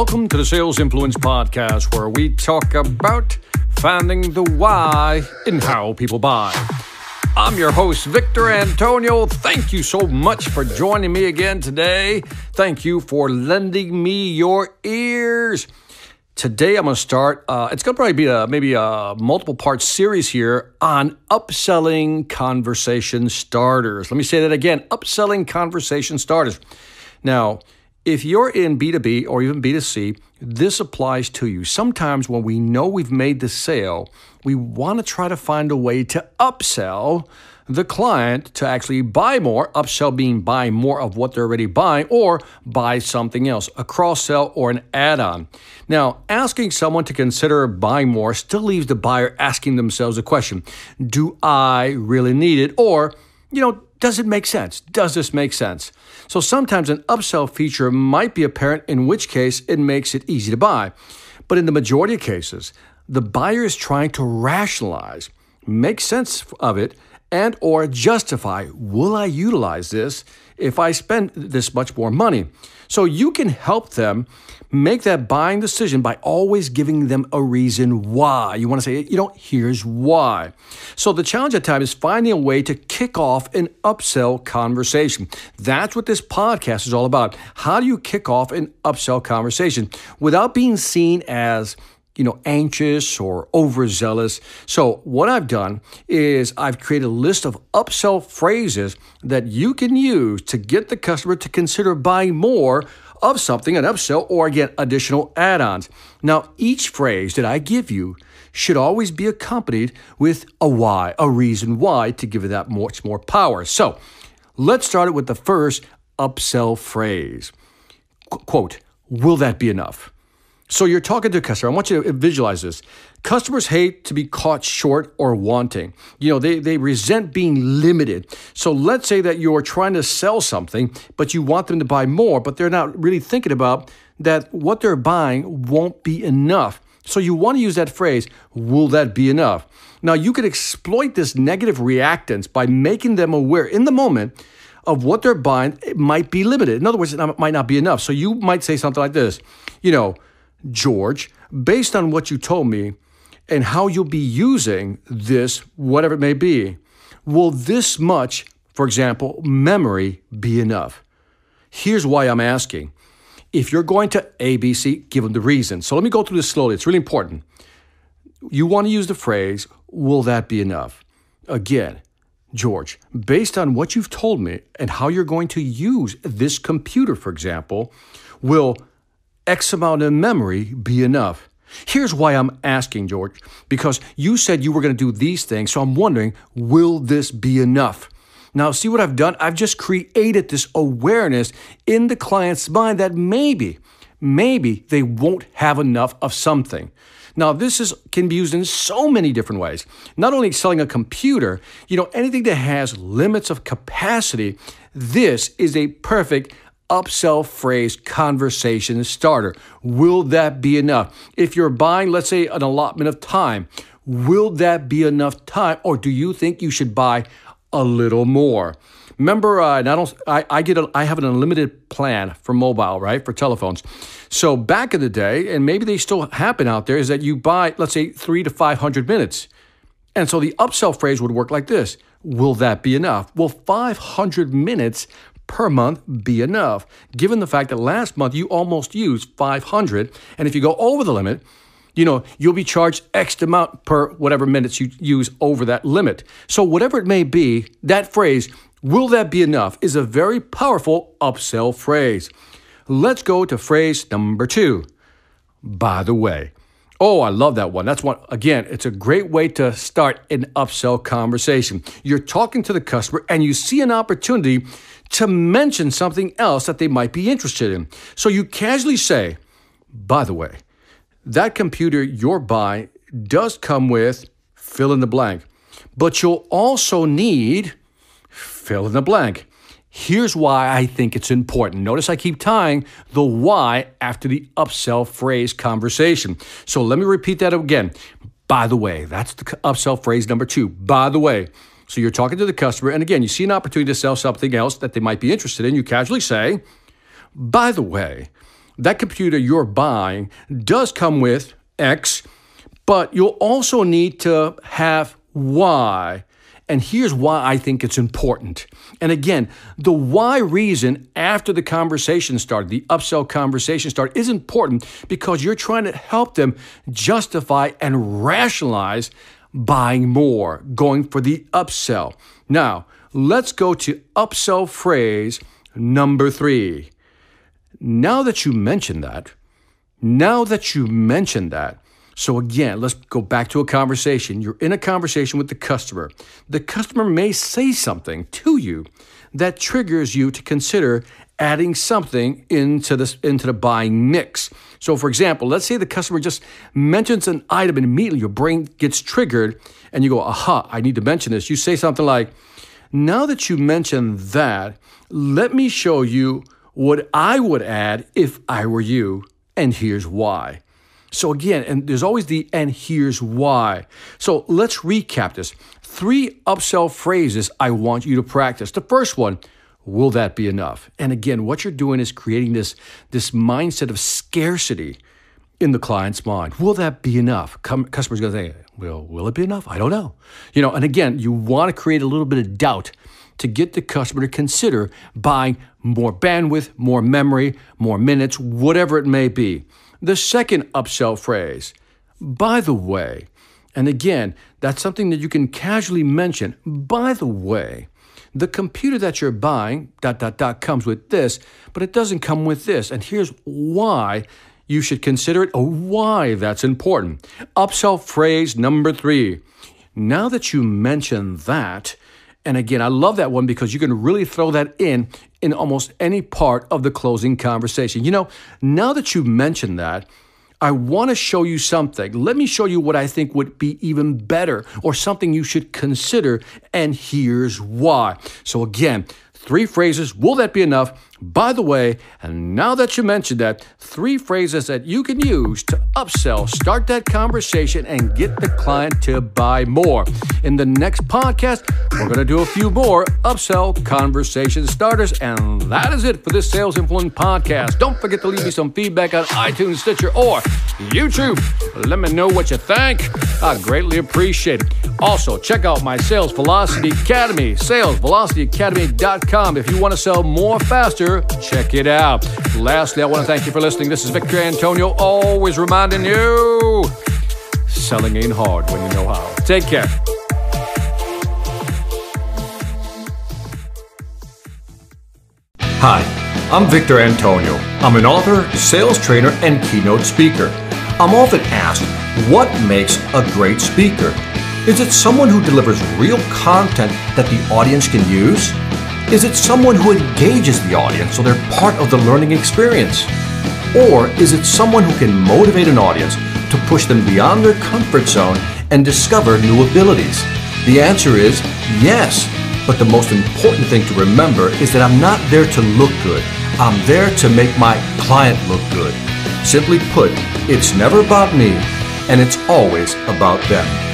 Welcome to the Sales Influence Podcast, where we talk about finding the why in how people buy. I'm your host, Victor Antonio. Thank you so much for joining me again today. Thank you for lending me your ears. Today, I'm going to start. Uh, it's going to probably be a, maybe a multiple part series here on upselling conversation starters. Let me say that again upselling conversation starters. Now, if you're in B2B or even B2C, this applies to you. Sometimes when we know we've made the sale, we want to try to find a way to upsell the client to actually buy more, upsell being buy more of what they're already buying, or buy something else, a cross sell or an add on. Now, asking someone to consider buying more still leaves the buyer asking themselves a question Do I really need it? Or, you know, does it make sense? Does this make sense? So sometimes an upsell feature might be apparent, in which case it makes it easy to buy. But in the majority of cases, the buyer is trying to rationalize, make sense of it, and or justify will I utilize this if I spend this much more money? So you can help them make that buying decision by always giving them a reason why. You want to say, you know, here's why. So the challenge at time is finding a way to kick off an upsell conversation. That's what this podcast is all about. How do you kick off an upsell conversation without being seen as you know, anxious or overzealous. So, what I've done is I've created a list of upsell phrases that you can use to get the customer to consider buying more of something, an upsell, or get additional add ons. Now, each phrase that I give you should always be accompanied with a why, a reason why to give it that much more power. So, let's start it with the first upsell phrase. Qu- quote, Will that be enough? So you're talking to a customer. I want you to visualize this. Customers hate to be caught short or wanting. You know, they, they resent being limited. So let's say that you're trying to sell something, but you want them to buy more, but they're not really thinking about that what they're buying won't be enough. So you want to use that phrase, will that be enough? Now you could exploit this negative reactance by making them aware in the moment of what they're buying it might be limited. In other words, it might not be enough. So you might say something like this, you know, George, based on what you told me and how you'll be using this, whatever it may be, will this much, for example, memory be enough? Here's why I'm asking. If you're going to ABC, give them the reason. So let me go through this slowly. It's really important. You want to use the phrase, will that be enough? Again, George, based on what you've told me and how you're going to use this computer, for example, will X amount of memory be enough? Here's why I'm asking, George, because you said you were going to do these things, so I'm wondering, will this be enough? Now, see what I've done? I've just created this awareness in the client's mind that maybe, maybe they won't have enough of something. Now, this is can be used in so many different ways. Not only selling a computer, you know, anything that has limits of capacity, this is a perfect upsell phrase conversation starter. Will that be enough? If you're buying, let's say, an allotment of time, will that be enough time? Or do you think you should buy a little more? Remember, uh, I, I, I, get a, I have an unlimited plan for mobile, right, for telephones. So back in the day, and maybe they still happen out there, is that you buy, let's say, three to 500 minutes. And so the upsell phrase would work like this Will that be enough? Will 500 minutes per month be enough, given the fact that last month you almost used 500. And if you go over the limit, you know, you'll be charged X amount per whatever minutes you use over that limit. So, whatever it may be, that phrase, will that be enough, is a very powerful upsell phrase. Let's go to phrase number two. By the way, Oh, I love that one. That's one, again, it's a great way to start an upsell conversation. You're talking to the customer and you see an opportunity to mention something else that they might be interested in. So you casually say, by the way, that computer you're buying does come with fill in the blank, but you'll also need fill in the blank. Here's why I think it's important. Notice I keep tying the why after the upsell phrase conversation. So let me repeat that again. By the way, that's the upsell phrase number two. By the way. So you're talking to the customer, and again, you see an opportunity to sell something else that they might be interested in. You casually say, By the way, that computer you're buying does come with X, but you'll also need to have Y. And here's why I think it's important. And again, the why reason after the conversation started, the upsell conversation started, is important because you're trying to help them justify and rationalize buying more, going for the upsell. Now, let's go to upsell phrase number three. Now that you mentioned that, now that you mentioned that, so again, let's go back to a conversation. You're in a conversation with the customer. The customer may say something to you that triggers you to consider adding something into this into the buying mix. So for example, let's say the customer just mentions an item and immediately your brain gets triggered and you go, "Aha, I need to mention this." You say something like, "Now that you mentioned that, let me show you what I would add if I were you, and here's why." So again, and there's always the and here's why. So let's recap this. Three upsell phrases I want you to practice. The first one, will that be enough? And again, what you're doing is creating this, this mindset of scarcity in the client's mind. Will that be enough? Com- customers going to say, well, will it be enough? I don't know. You know, and again, you want to create a little bit of doubt to get the customer to consider buying more bandwidth, more memory, more minutes, whatever it may be. The second upsell phrase, by the way, and again, that's something that you can casually mention. By the way, the computer that you're buying, dot, dot, dot, comes with this, but it doesn't come with this. And here's why you should consider it, or why that's important. Upsell phrase number three. Now that you mention that, and again, I love that one because you can really throw that in in almost any part of the closing conversation. You know, now that you mentioned that, I want to show you something. Let me show you what I think would be even better or something you should consider, and here's why. So, again, three phrases. Will that be enough? By the way, and now that you mentioned that, three phrases that you can use to upsell, start that conversation, and get the client to buy more. In the next podcast, we're going to do a few more upsell conversation starters, and that is it for this Sales Influence podcast. Don't forget to leave me some feedback on iTunes, Stitcher, or YouTube. Let me know what you think. I greatly appreciate it. Also, check out my Sales Velocity Academy, salesvelocityacademy.com. If you want to sell more faster, check it out. Lastly, I want to thank you for listening. This is Victor Antonio, always reminding you selling ain't hard when you know how. Take care. Hi, I'm Victor Antonio. I'm an author, sales trainer, and keynote speaker. I'm often asked, what makes a great speaker? Is it someone who delivers real content that the audience can use? Is it someone who engages the audience so they're part of the learning experience? Or is it someone who can motivate an audience to push them beyond their comfort zone and discover new abilities? The answer is yes. But the most important thing to remember is that I'm not there to look good. I'm there to make my client look good. Simply put, it's never about me, and it's always about them.